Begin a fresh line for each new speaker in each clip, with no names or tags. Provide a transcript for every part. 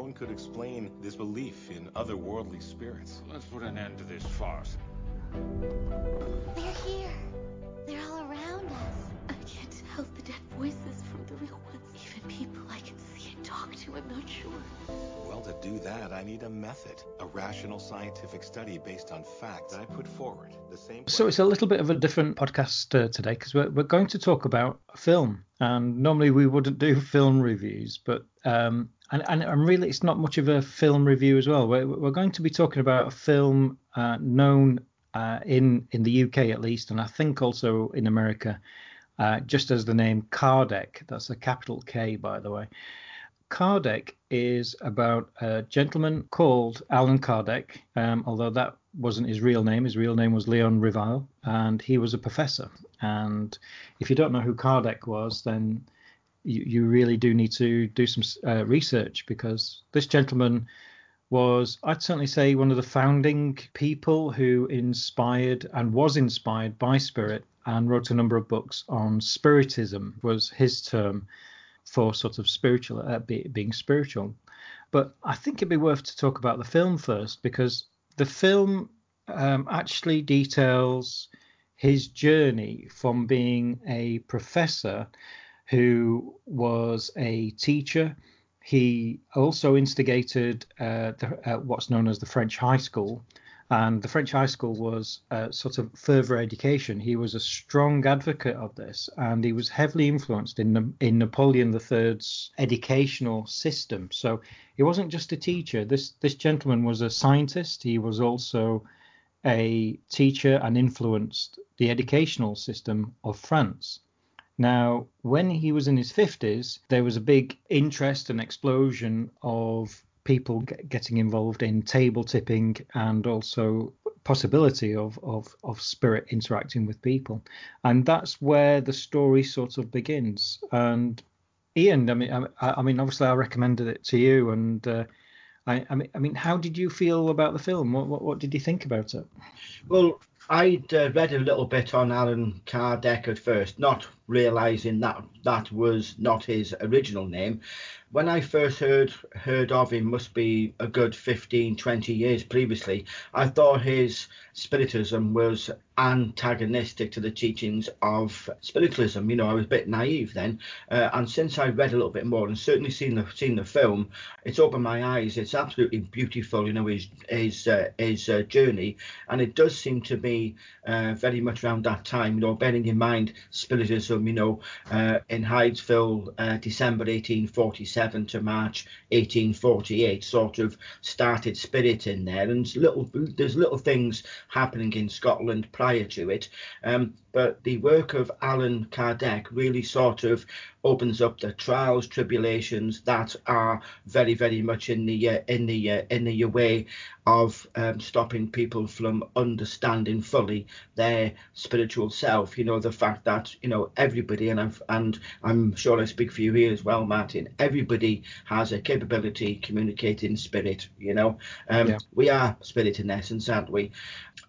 alone could explain this belief in otherworldly spirits.
Let's put an end to this farce.
They're here. They're all around us. I can't tell the dead voices from the real ones. Even people I can see and talk to, I'm not sure.
Well, to do that, I need a method, a rational scientific study based on facts that I put forward. The same.
So it's a little bit of a different podcast uh, today because we're, we're going to talk about film. And normally we wouldn't do film reviews, but um, and, and, really it's not much of a film review as well. We're, we're going to be talking about a film uh, known uh, in in the UK at least, and I think also in America, uh, just as the name Kardec. That's a capital K, by the way. Kardec is about a gentleman called Allan Kardec, um, although that wasn't his real name. His real name was Leon Rivail, and he was a professor. And if you don't know who Kardec was, then you, you really do need to do some uh, research because this gentleman was, I'd certainly say, one of the founding people who inspired and was inspired by spirit and wrote a number of books on spiritism, was his term for sort of spiritual, uh, be, being spiritual. But I think it'd be worth to talk about the film first because the film um, actually details his journey from being a professor who was a teacher he also instigated uh, the, uh, what's known as the French High School, and the French High School was uh, sort of further education. He was a strong advocate of this, and he was heavily influenced in in Napoleon III's educational system. So he wasn't just a teacher. This this gentleman was a scientist. He was also a teacher and influenced the educational system of France. Now, when he was in his 50s, there was a big interest and explosion of people getting involved in table tipping and also possibility of, of, of spirit interacting with people. And that's where the story sort of begins. And Ian, I mean, I, I mean, obviously, I recommended it to you, and uh, I, I, mean, I mean, how did you feel about the film? What, what, what did you think about it?
Well, I'd uh, read a little bit on Allan Kardec at first, not realizing that that was not his original name. When I first heard heard of him, must be a good 15, 20 years previously, I thought his spiritism was antagonistic to the teachings of spiritualism. You know, I was a bit naive then, uh, and since I read a little bit more and certainly seen the seen the film, it's opened my eyes. It's absolutely beautiful. You know, his his uh, his uh, journey, and it does seem to be uh, very much around that time. You know, bearing in mind spiritism. You know, uh, in Hydesville, uh, December 1847 to March 1848, sort of started spirit in there, and little there's little things happening in Scotland prior to it. Um, but the work of Allan Kardec really sort of opens up the trials, tribulations that are very, very much in the uh, in the uh, in the way of um, stopping people from understanding fully their spiritual self. You know the fact that you know everybody, and I've and I'm sure I speak for you here as well, Martin. Everybody has a capability communicating spirit. You know, um, yeah. we are spirit in essence, aren't we?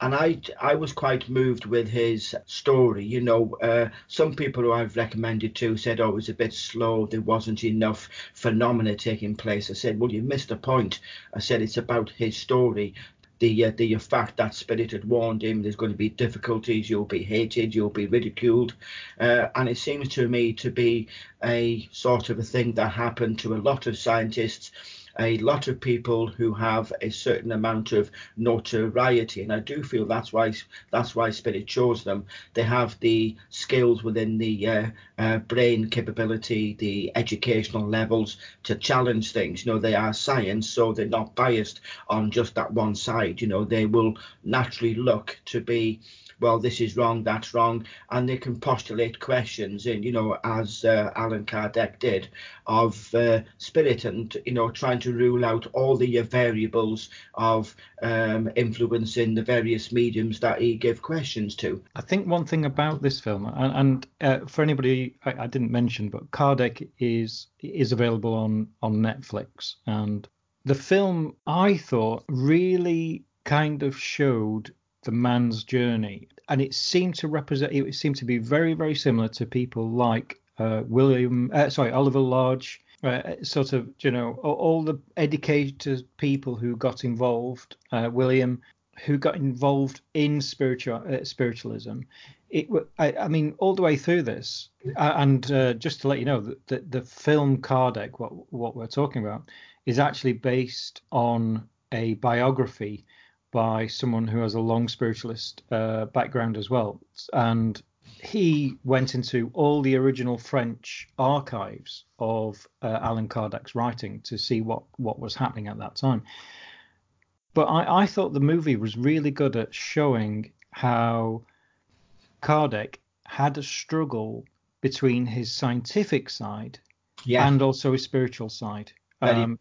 And I I was quite moved with his story. You know, uh, some people who I've recommended to said, "Oh, it was a bit slow. There wasn't enough phenomena taking place." I said, "Well, you missed a point." I said, "It's about his story." the uh, the fact that Spirit had warned him there's going to be difficulties, you'll be hated, you'll be ridiculed, uh, and it seems to me to be a sort of a thing that happened to a lot of scientists a lot of people who have a certain amount of notoriety, and I do feel that's why that's why Spirit chose them. They have the skills within the uh, uh, brain capability, the educational levels to challenge things. You know, they are science, so they're not biased on just that one side. You know, they will naturally look to be well, this is wrong, that's wrong, and they can postulate questions, and you know, as uh, Allan Kardec did, of uh, spirit, and you know, trying to rule out all the uh, variables of um, influencing the various mediums that he gave questions to.
I think one thing about this film, and, and uh, for anybody I, I didn't mention, but Kardec is is available on on Netflix, and the film I thought really kind of showed the man's journey, and it seemed to represent. It seemed to be very, very similar to people like uh, William, uh, sorry, Oliver Lodge, uh, sort of, you know, all the educated people who got involved, uh, William, who got involved in spiritual uh, spiritualism. It, I, I, mean, all the way through this, and uh, just to let you know, that the, the film Kardec, what what we're talking about, is actually based on a biography by someone who has a long spiritualist uh, background as well, and he went into all the original French archives of uh, Allan Kardec's writing to see what, what was happening at that time. But I, I thought the movie was really good at showing how Kardec had a struggle between his scientific side yeah. and also his spiritual side. Um,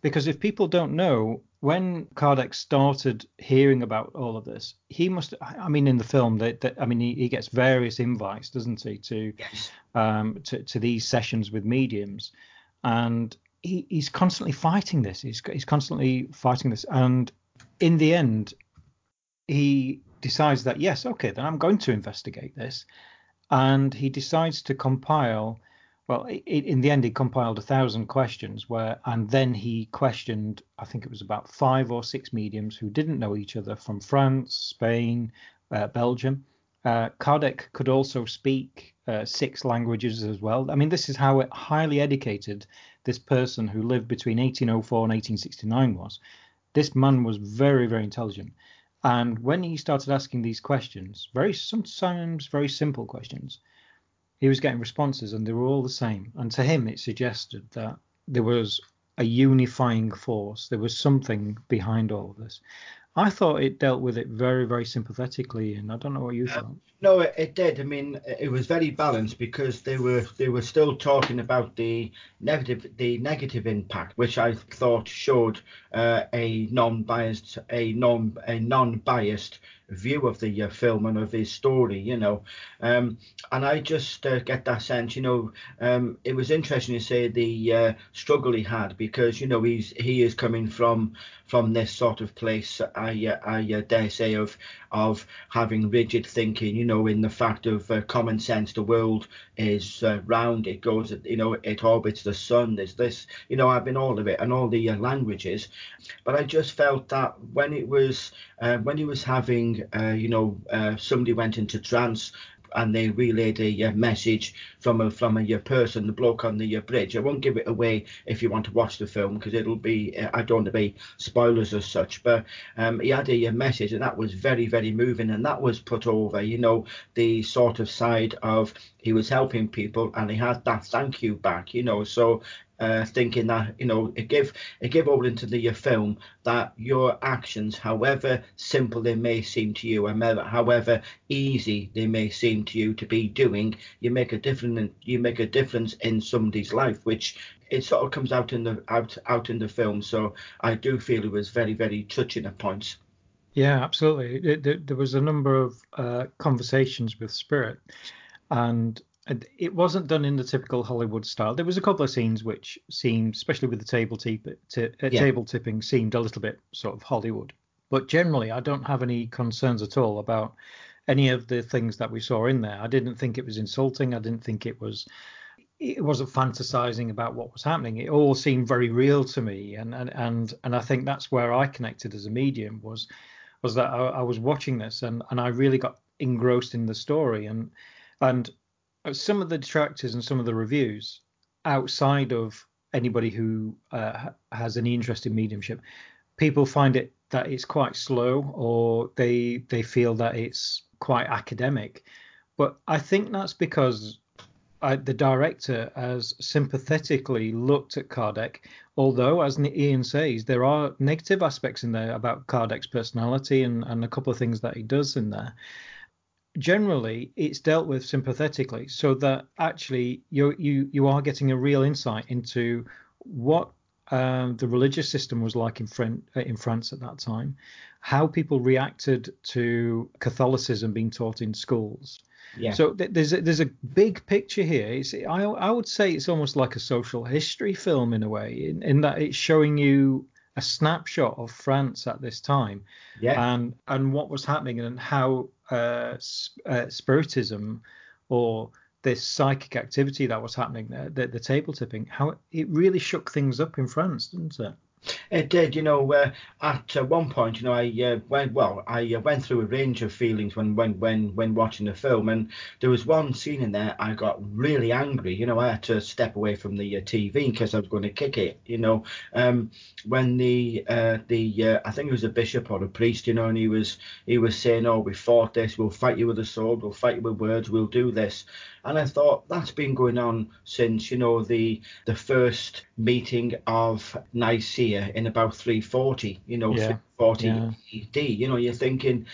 because if people don't know, when Kardec started hearing about all of this, he must. I mean, in the film, that, that I mean, he, he, gets various invites, doesn't he, to yes. um, to, to these sessions with mediums, and he, he's constantly fighting this. He's he's constantly fighting this, and in the end, he decides that yes, okay, then I'm going to investigate this, and he decides to compile well, in the end, he compiled a thousand questions where, and then he questioned, I think it was about five or six mediums who didn't know each other from France, Spain, uh, Belgium. Uh, Kardec could also speak uh, six languages as well. I mean, this is how highly educated this person who lived between 1804 and 1869 was. This man was very, very intelligent. And when he started asking these questions, very sometimes very simple questions, he was getting responses and they were all the same. And to him, it suggested that there was a unifying force. There was something behind all of this. I thought it dealt with it very, very sympathetically, and I don't know what you thought.
No, it, it, did. I mean, it was very balanced because they were they were still talking about the negative the negative impact, which I thought showed uh, a non-biased a non a non-biased view of the uh, film and of his story, you know. Um, and I just uh, get that sense, you know, um, it was interesting to say the uh, struggle he had because, you know, he's he is coming from from this sort of place, I uh, I uh, dare say, of of having rigid thinking, you know, in the fact of uh, common sense. The world is round, it goes, you know, it orbits the sun. There's this, you know, I've been all of it and all the languages, but I just felt that when it was when he was having uh, you know, uh, somebody went into trance and they relayed a, message from a from a, person, the bloke on the bridge. I won't give it away if you want to watch the film because it'll be I don't want to be spoilers as such. But um, he had a, a, message and that was very very moving and that was put over. You know the sort of side of he was helping people and he had that thank you back. You know so uh, thinking that you know it give it give over into the film that your actions, however simple they may seem to you, and however easy they may seem to you to be doing, you make a difference. You make a difference in somebody's life, which it sort of comes out in the out out in the film. So I do feel it was very very touching at points.
Yeah, absolutely. It, it, there was a number of uh, conversations with Spirit, and it wasn't done in the typical Hollywood style. There was a couple of scenes which seemed, especially with the table, tip, t- uh, yeah. table tipping, seemed a little bit sort of Hollywood. But generally, I don't have any concerns at all about any of the things that we saw in there. I didn't think it was insulting. I didn't think it was it wasn't fantasizing about what was happening. It all seemed very real to me, and and and and I think that's where I connected as a medium was was that I, I was watching this and and I really got engrossed in the story and and some of the detractors and some of the reviews outside of anybody who uh, has any interest in mediumship, people find it that it's quite slow or they they feel that it's quite academic. But I think that's because uh, the director has sympathetically looked at Kardec, although, as Ian says, there are negative aspects in there about Kardec's personality and, and a couple of things that he does in there generally it's dealt with sympathetically so that actually you you you are getting a real insight into what um, the religious system was like in, Fran- in France at that time, how people reacted to Catholicism being taught in schools. Yeah. So th- there's a, there's a big picture here. It's, I I would say it's almost like a social history film in a way, in, in that it's showing you a snapshot of France at this time,
Yeah.
and and what was happening and how uh, uh, spiritism or this psychic activity that was happening there, the, the table tipping, how it really shook things up in France, didn't it?
It did, you know. Uh, at uh, one point, you know, I uh, went well. I uh, went through a range of feelings when, when, when, when watching the film, and there was one scene in there I got really angry. You know, I had to step away from the uh, TV because I was going to kick it. You know, um, when the uh, the uh, I think it was a bishop or a priest, you know, and he was he was saying, "Oh, we fought this. We'll fight you with a sword. We'll fight you with words. We'll do this." And I thought that's been going on since you know the the first meeting of Nicaea in about 340. You know,
Yeah.
340
Yeah.
AD. You know, you're thinking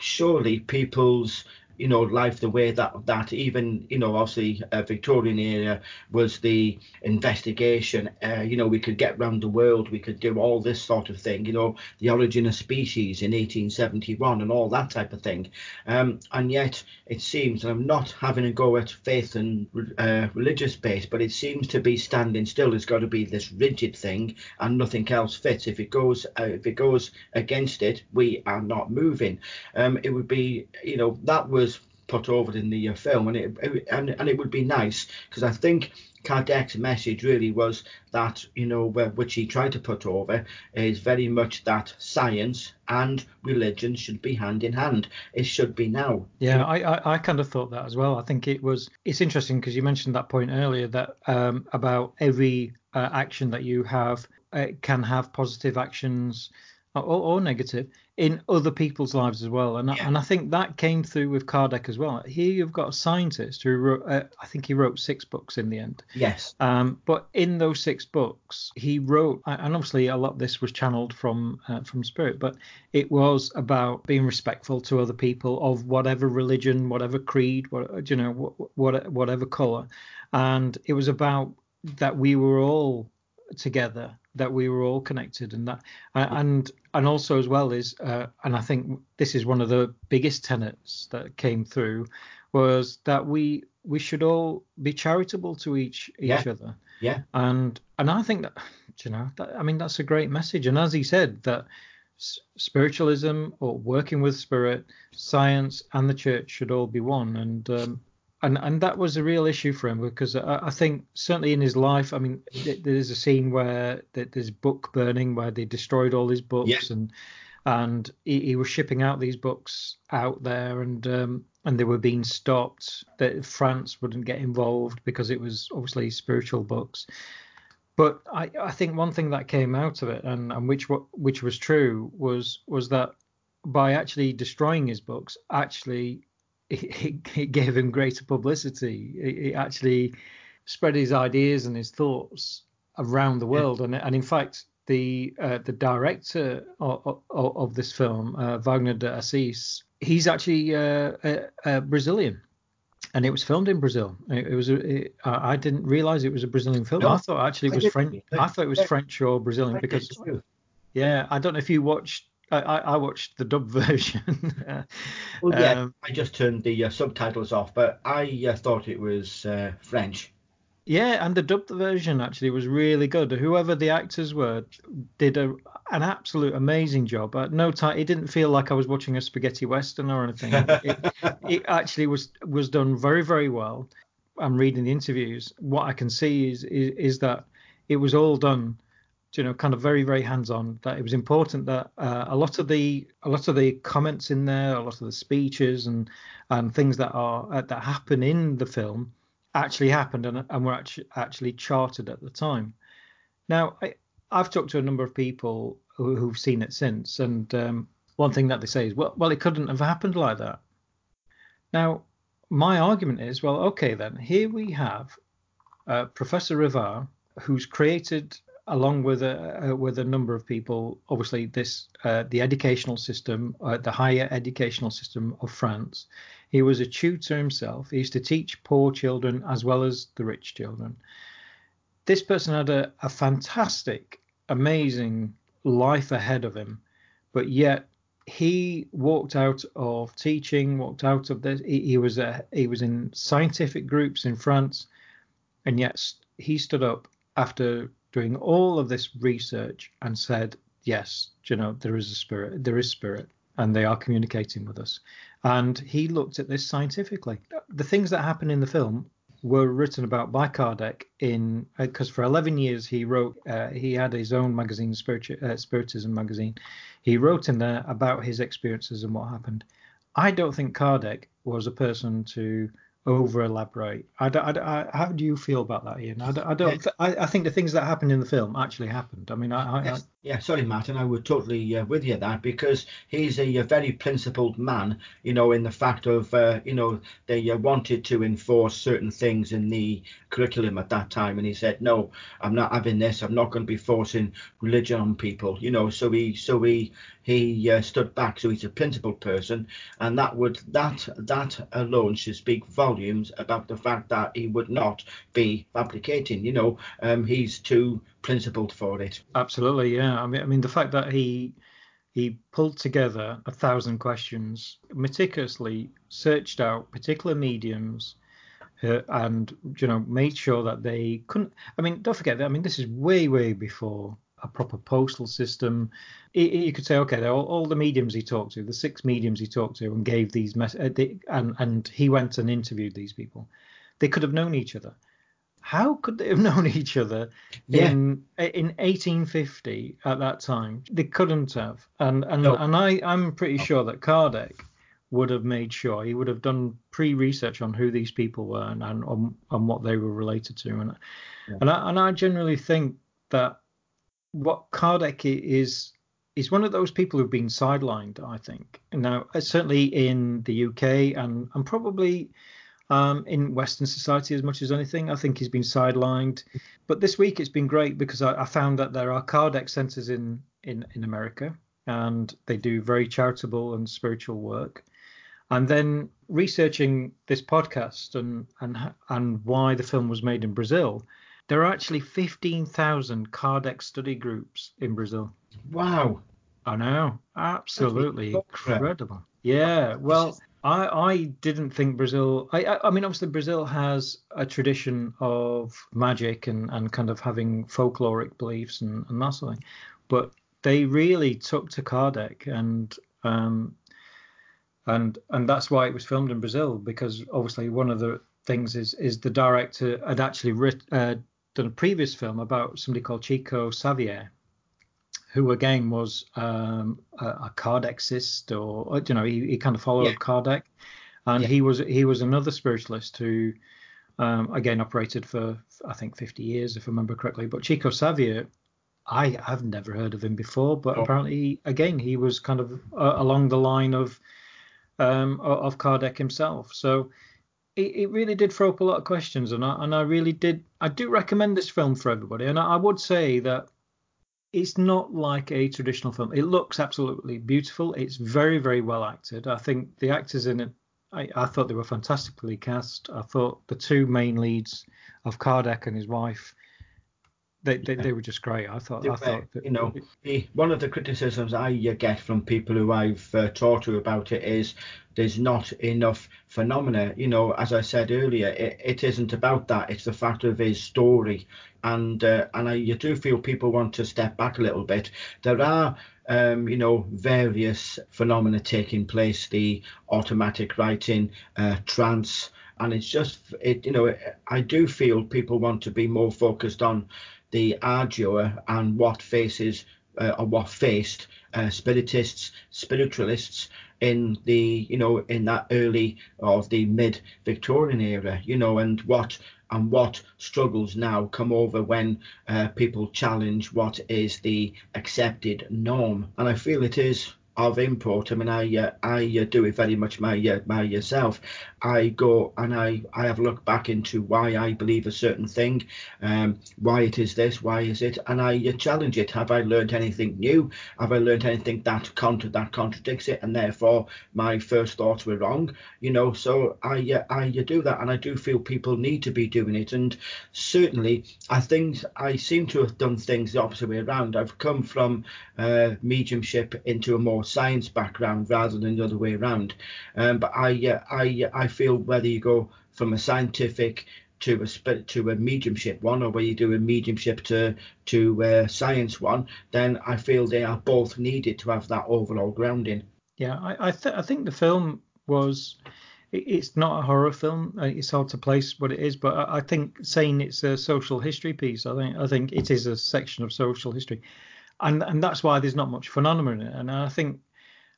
surely people's you know life the way that that even you know obviously uh, Victorian era was the investigation uh, you know we could get round the world we could do all this sort of thing you know the origin of species in 1871 and all that type of thing. Um, and yet it seems and I'm not having a go at faith and uh, religious base but it seems to be standing still. It's got to be this rigid thing and nothing else fits. If it goes uh, if it goes against it we are not moving. Um, it would be you know that was put over in the uh, film and it, it and, and it would be nice because I think Kardec's message really was that you know wh- which he tried to put over is very much that science and religion should be hand in hand it should be now
Yeah, I, I, I kind of thought that as well. I think it was it's interesting because you mentioned that point earlier that um, about every uh, action that you have can have positive actions or, or negative in other people's lives as well. And I and I think that came through with Kardec as well. Here you've got a scientist who wrote, uh, I think he wrote six books in the end.
yes
Um, but in those six books, he wrote, and obviously a lot of this was channeled from uh, from Spirit, but it was about being respectful to other people of whatever religion, whatever creed, what you know, what, what whatever color, and it was about that we were all together, that we were all connected, and that, and and also as well is, uh, and I think this is one of the biggest tenets that came through, was that we we should all be charitable to each each
Yeah.
other.
Yeah.
And and I think that you know that, I mean that's a great message. And as he said that spiritualism or working with spirit science and the church should all be one. And um and and that was a real issue for him because I, I think certainly in his life I mean there's a scene where there's book burning where they destroyed all his books
Yeah.
and and he, he was shipping out these books out there and um, and they were being stopped that France wouldn't get involved because it was obviously spiritual books but I, I think one thing that came out of it and, and which which was true was was that by actually destroying his books actually it, it, it gave him greater publicity it, it actually spread his ideas and his thoughts around the world and and in fact the uh, the director of, of, of this film uh, Wagner de Assis he's actually uh, a, a Brazilian and it was filmed in Brazil. It, it was. A, it, I I didn't realize it was a Brazilian film.
No,
I thought actually it was French. I thought it was French or Brazilian because yeah, I don't know if you watched. I, I watched the dub version.
well yeah
Um,
I just turned the uh, subtitles off but I uh, thought it was uh, French
Yeah, and the dubbed version actually was really good. Whoever the actors were did a, an absolute amazing job. At no time, it didn't feel like I was watching a spaghetti western or anything. It, it actually was was done very very well. I'm reading the interviews. What I can see is is, is that it was all done, you know, kind of very very hands on. That it was important that uh, a lot of the a lot of the comments in there, a lot of the speeches and and things that are uh, that happen in the film actually happened and, and were actually actually charted at the time. Now, I, I've talked to a number of people who, who've seen it since, and um, one thing that they say is, well, well, it couldn't have happened like that. Now, my argument is, well, okay, then here we have uh, Professor Rivard, who's created, along with a uh, with a number of people, obviously this uh, the educational system, uh, the higher educational system of France. He was a tutor himself. He used to teach poor children as well as the rich children. This person had a, a fantastic, amazing life ahead of him, but yet he walked out of teaching, walked out of this. He, he was a, he was in scientific groups in France, and yet he stood up after doing all of this research and said yes, you know, there is a spirit, there is spirit, and they are communicating with us. And he looked at this scientifically. The things that happen in the film were written about by Kardec in because uh, for 11 years he wrote uh, he had his own magazine Spirit, uh, Spiritism magazine he wrote in there about his experiences and what happened I don't think Kardec was a person to over elaborate. I, I, I, how do you feel about that, Ian? I, I don't. I, I, think the things that happened in the film actually happened. I mean, I.
Yes. Yeah, sorry, Martin. I would totally uh, with you that because he's a, a, very principled man. You know, in the fact of uh, you know they uh, wanted to enforce certain things in the curriculum at that time, and he said, no, I'm not having this. I'm not going to be forcing religion on people. You know, so he so he he uh, stood back. So he's a principled person, and that would that that alone should speak volumes about the fact that he would not be fabricating. You know, um, he's too principled for it.
Absolutely, yeah. I mean, I mean the fact that he he pulled together a thousand questions, meticulously searched out particular mediums. Uh, and you know made sure that they couldn't i mean don't forget that i mean this is way way before a proper postal system. You could say, okay, all, all, the mediums he talked to, the six mediums he talked to, and gave these mess, uh, and and he went and interviewed these people. They could have known each other. How could they have known each other yeah. in in 1850 at that time? They couldn't have. And and no. and I I'm pretty sure that Kardec would have made sure he would have done pre-research on who these people were and and on, on what they were related to and yeah. and I, and I generally think that what Kardec is is one of those people who've been sidelined. I think now, uh, certainly in the UK and and probably um, in Western society as much as anything. I think he's been sidelined. But this week it's been great because I, I found that there are Kardec centres in, in in America and they do very charitable and spiritual work. And then researching this podcast and and and why the film was made in Brazil, there are actually 15,000 Kardec study groups in Brazil.
Wow.
I know. Absolutely incredible. Yeah. Well, I, I didn't think Brazil. I, I mean, obviously, Brazil has a tradition of magic and, and kind of having folkloric beliefs and, and that sort of thing. But they really took to Kardec and um, and and that's why it was filmed in Brazil because obviously one of the things is is the director had actually writ, uh, done a previous film about somebody called Chico Xavier, who again was um, a, a Kardecist, or you know, he, he kind of followed yeah. Kardec, and yeah. he was he was another spiritualist who, um, again, operated for I think 50 years, if I remember correctly. But Chico Xavier, I have never heard of him before, but oh. apparently, again, he was kind of uh, along the line of um, of Kardec himself. So it, it really did throw up a lot of questions, and I and I really did. I do recommend this film for everybody, and I, I would say that it's not like a traditional film. It looks absolutely beautiful. It's very very well acted. I think the actors in it. I, I thought they were fantastically cast. I thought the two main leads of Kardec and his wife they, they, they were just great. I thought. I thought
that, you know, the, one of the criticisms I get from people who I've uh, talked to about it is there's not enough phenomena. You know, as I said earlier, it, it isn't about that. It's the fact of his story, and uh, and I you do feel people want to step back a little bit. There are. Um, you know, various phenomena taking place, the automatic writing, uh, trance, and it's just, it, you know, I do feel people want to be more focused on the ardua and what faces uh, or what faced uh, spiritists, spiritualists in the you know in that early of the mid Victorian era, you know, and what and what struggles now come over when uh, people challenge what is the accepted norm, and I feel it is of import. I mean, I uh, I uh, do it very much my uh, my yourself. I go and I I have a look back into why I believe a certain thing, um, why it is this, why is it, and I uh, challenge it. Have I learned anything new? Have I learned anything that contra- that contradicts it, and therefore my first thoughts were wrong? You know, so I uh, I uh, do that, and I do feel people need to be doing it, and certainly I think I seem to have done things the opposite way around. I've come from mediumship into a more science background rather than the other way around. Um, but I, uh, I, I feel whether you go from a scientific to a to a mediumship one, or whether you do a mediumship to to a science one, then I feel they are both needed to have that overall grounding.
Yeah, I I, th- I think the film was. It's not a horror film. uh, It's hard to place what it is, but I I think saying it's a social history piece, I think I think it is a section of social history, and and that's why there's not much phenomena in it. And I think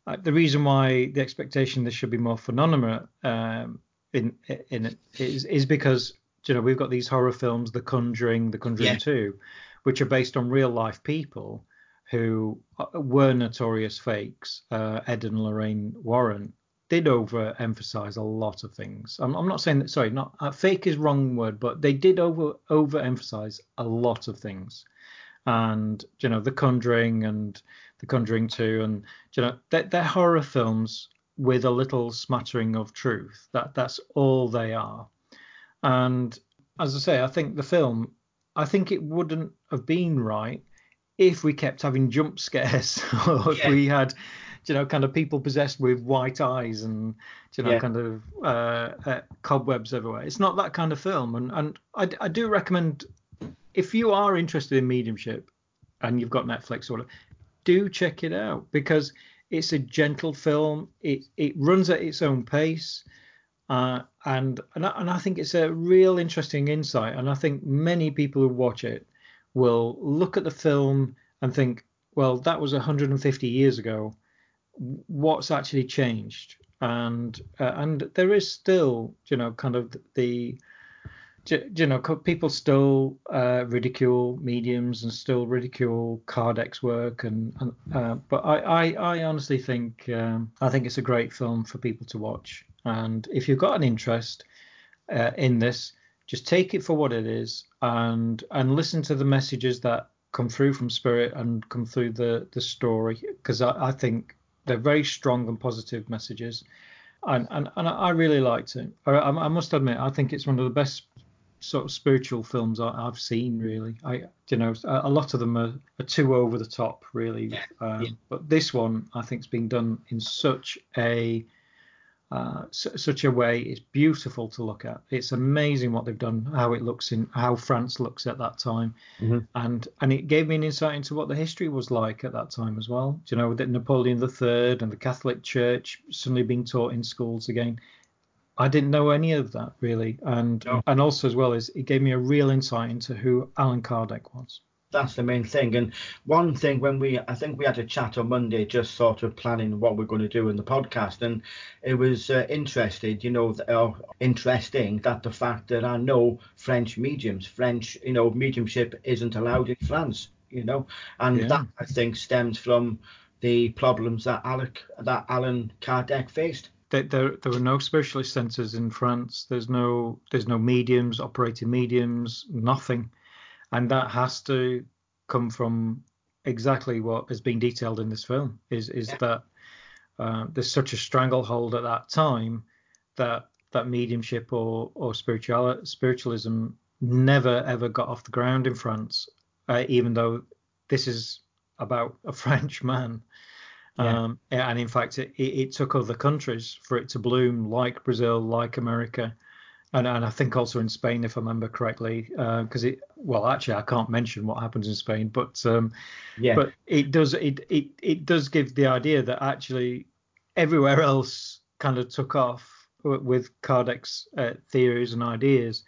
uh, the reason why the expectation there should be more phenomena um, in in it is is because you know we've got these horror films, The Conjuring, The Conjuring
Yeah.
Two, which are based on real life people who uh, were notorious fakes. Uh, Ed and Lorraine Warren did overemphasize a lot of things. I'm, I'm not saying that. Sorry, not uh, fake is wrong word, but they did over overemphasize a lot of things. And you know, The Conjuring and The Conjuring Two, and you know, they're, they're horror films with a little smattering of truth. That that's all they are. And as I say, I think the film, I think it wouldn't have been right if we kept having jump scares or if we had, you know, kind of people possessed with white eyes and, you know,
Yeah.
kind of uh, uh, cobwebs everywhere. It's not that kind of film. And, and I, I do recommend if you are interested in mediumship and you've got Netflix or do check it out because it's a gentle film. It it runs at its own pace, uh, and and I, and I think it's a real interesting insight. And I think many people who watch it will look at the film and think, well, that was 150 years ago. What's actually changed? And uh, and there is still, you know, kind of the you know, people still uh, ridicule mediums and still ridicule Kardec's work, and, and uh, but I, I, I honestly think um, I think it's a great film for people to watch. And if you've got an interest uh, in this, just take it for what it is, and and listen to the messages that come through from Spirit and come through the the story, because I, I think they're very strong and positive messages. And, and, and I really liked it. I, I must admit, I think it's one of the best sort of spiritual films I, I've seen. Really, I you know a, a lot of them are, are too over the top, really.
Yeah,
Um,
yeah.
But this one, I think, has been done in such a uh, su- such a way. It's beautiful to look at. It's amazing what they've done, how it looks in how France looks at that time,
Mhm.
and and it gave me an insight into what the history was like at that time as well. Do you know that Napoleon III and the Catholic Church suddenly being taught in schools again. I didn't know any of that really, and
No.
and also as well as it gave me a real insight into who Allan Kardec was.
That's the main thing. And one thing when we, I think we had a chat on Monday, just sort of planning what we're going to do in the podcast, and it was uh, interested, you know, uh, interesting that the fact that I know French mediums, French, you know, mediumship isn't allowed in France, you know, and
Yeah.
that I think stems from the problems that Alec, that Allan Kardec faced.
There, there, there were no specialist centres in France. There's no there's no mediums, operating mediums, nothing, and that has to come from exactly what has been detailed in this film. Is is
Yeah.
that uh, there's such a stranglehold at that time that that mediumship or or spiritual spiritualism never ever got off the ground in France, uh, even though this is about a French man.
Yeah.
Um, and in fact, it, it, took other countries for it to bloom, like Brazil, like America, and, and I think also in Spain, if I remember correctly, because it. Well, actually, I can't mention what happens in Spain, but um,
Yeah.
but it does it, it it does give the idea that actually everywhere else kind of took off with Kardec's uh, theories and ideas,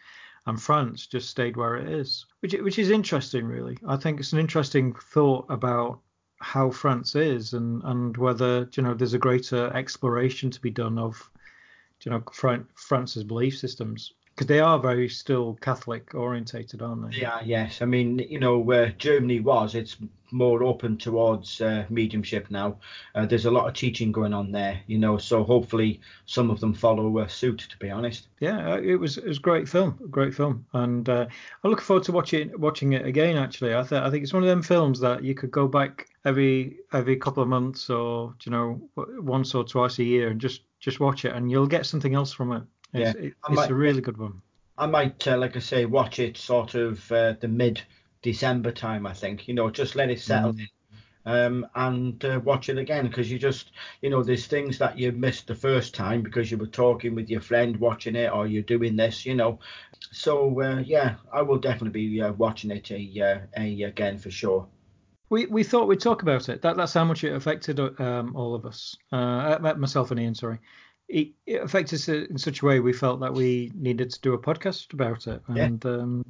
and France just stayed where it is, which which is interesting, really. I think it's an interesting thought about how France is and and whether you know there's a greater exploration to be done of you know Fran- France's belief systems because they are very still Catholic orientated, aren't they?
Yeah, yes. I mean, you know, where Germany was, it's more open towards uh, mediumship now. Uh, there's a lot of teaching going on there, you know, so hopefully some of them follow uh, suit, to be honest.
yeah, uh, it was it was a great film, great film, and uh, I look forward to watching watching it again. Actually, I th- I think it's one of them films that you could go back every every couple of months or you know once or twice a year and just just watch it, and you'll get something else from it. It's,
Yeah,
it, it's
might-
a really good one.
I might, uh, like I say, watch it sort of uh, the mid December time, I think, you know, just let it settle in. um, and uh, watch it again because you just, you know, there's things that you missed the first time because you were talking with your friend watching it or you're doing this, you know. So uh, yeah, I will definitely be uh, watching it a, uh, a again for sure.
We we thought we'd talk about it. That that's how much it affected um, all of us. Uh, myself and Ian, sorry. It, it, affected us in such a way we felt that we needed to do a podcast about it. And yeah, um,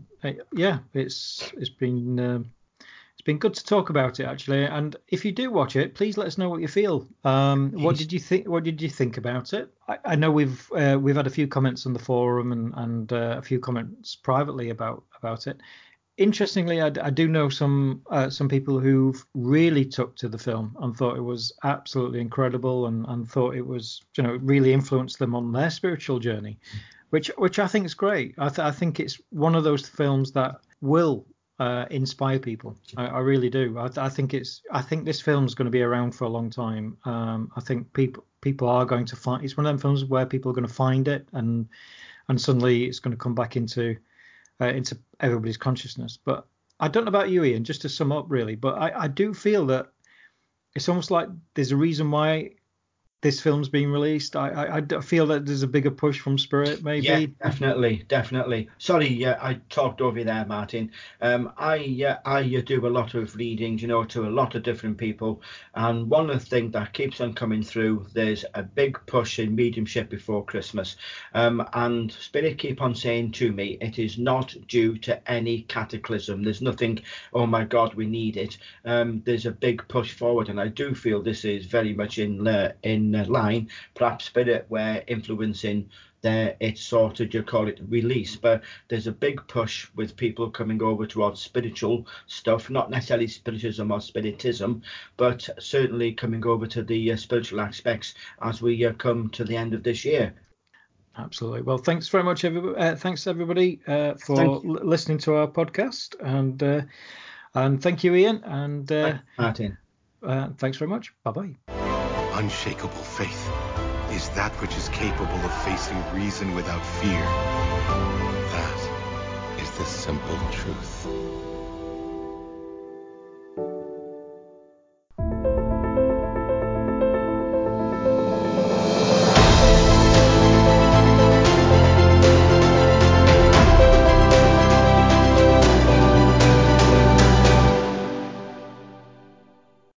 yeah it's it's been um, it's been good to talk about it actually. And if you do watch it, please let us know what you feel. Um, what did you think? What did you think about it? I, I know we've uh, we've had a few comments on the forum and and uh, a few comments privately about about it interestingly, I, I, do know some uh, some people who've really took to the film and thought it was absolutely incredible and, and thought it was you know really influenced them on their spiritual journey, which which I think is great. I, th- I think it's one of those films that will uh, inspire people. I, I really do. I, I, think it's I think this film is going to be around for a long time. Um, I think people people are going to find it's one of them films where people are going to find it and and suddenly it's going to come back into uh, into everybody's consciousness. But I don't know about you, Ian. Just to sum up, really, but I, I do feel that it's almost like there's a reason why this film's being released. I, I, I feel that there's a bigger push from Spirit, maybe.
Yeah, definitely, definitely. Sorry, yeah, I talked over you there, Martin. Um, I uh, I do a lot of readings, you know, to a lot of different people, and one of the things that keeps on coming through, there's a big push in mediumship before Christmas, um, and Spirit keep on saying to me, it is not due to any cataclysm. There's nothing. Oh my God, we need it. Um, there's a big push forward, and I do feel this is very much in uh, in line, perhaps Spirit were influencing their it's sort of you call it release. But there's a big push with people coming over towards spiritual stuff not necessarily spiritism or spiritism but certainly coming over to the uh, spiritual aspects as we uh, come to the end of this year.
Absolutely. Well thanks very much everybody uh, thanks everybody uh, for l- listening to our podcast. And uh, and thank you ian. And uh,
martin.
thanks very much. Bye bye
Unshakable faith is that which is capable of facing reason without fear. That is the simple truth.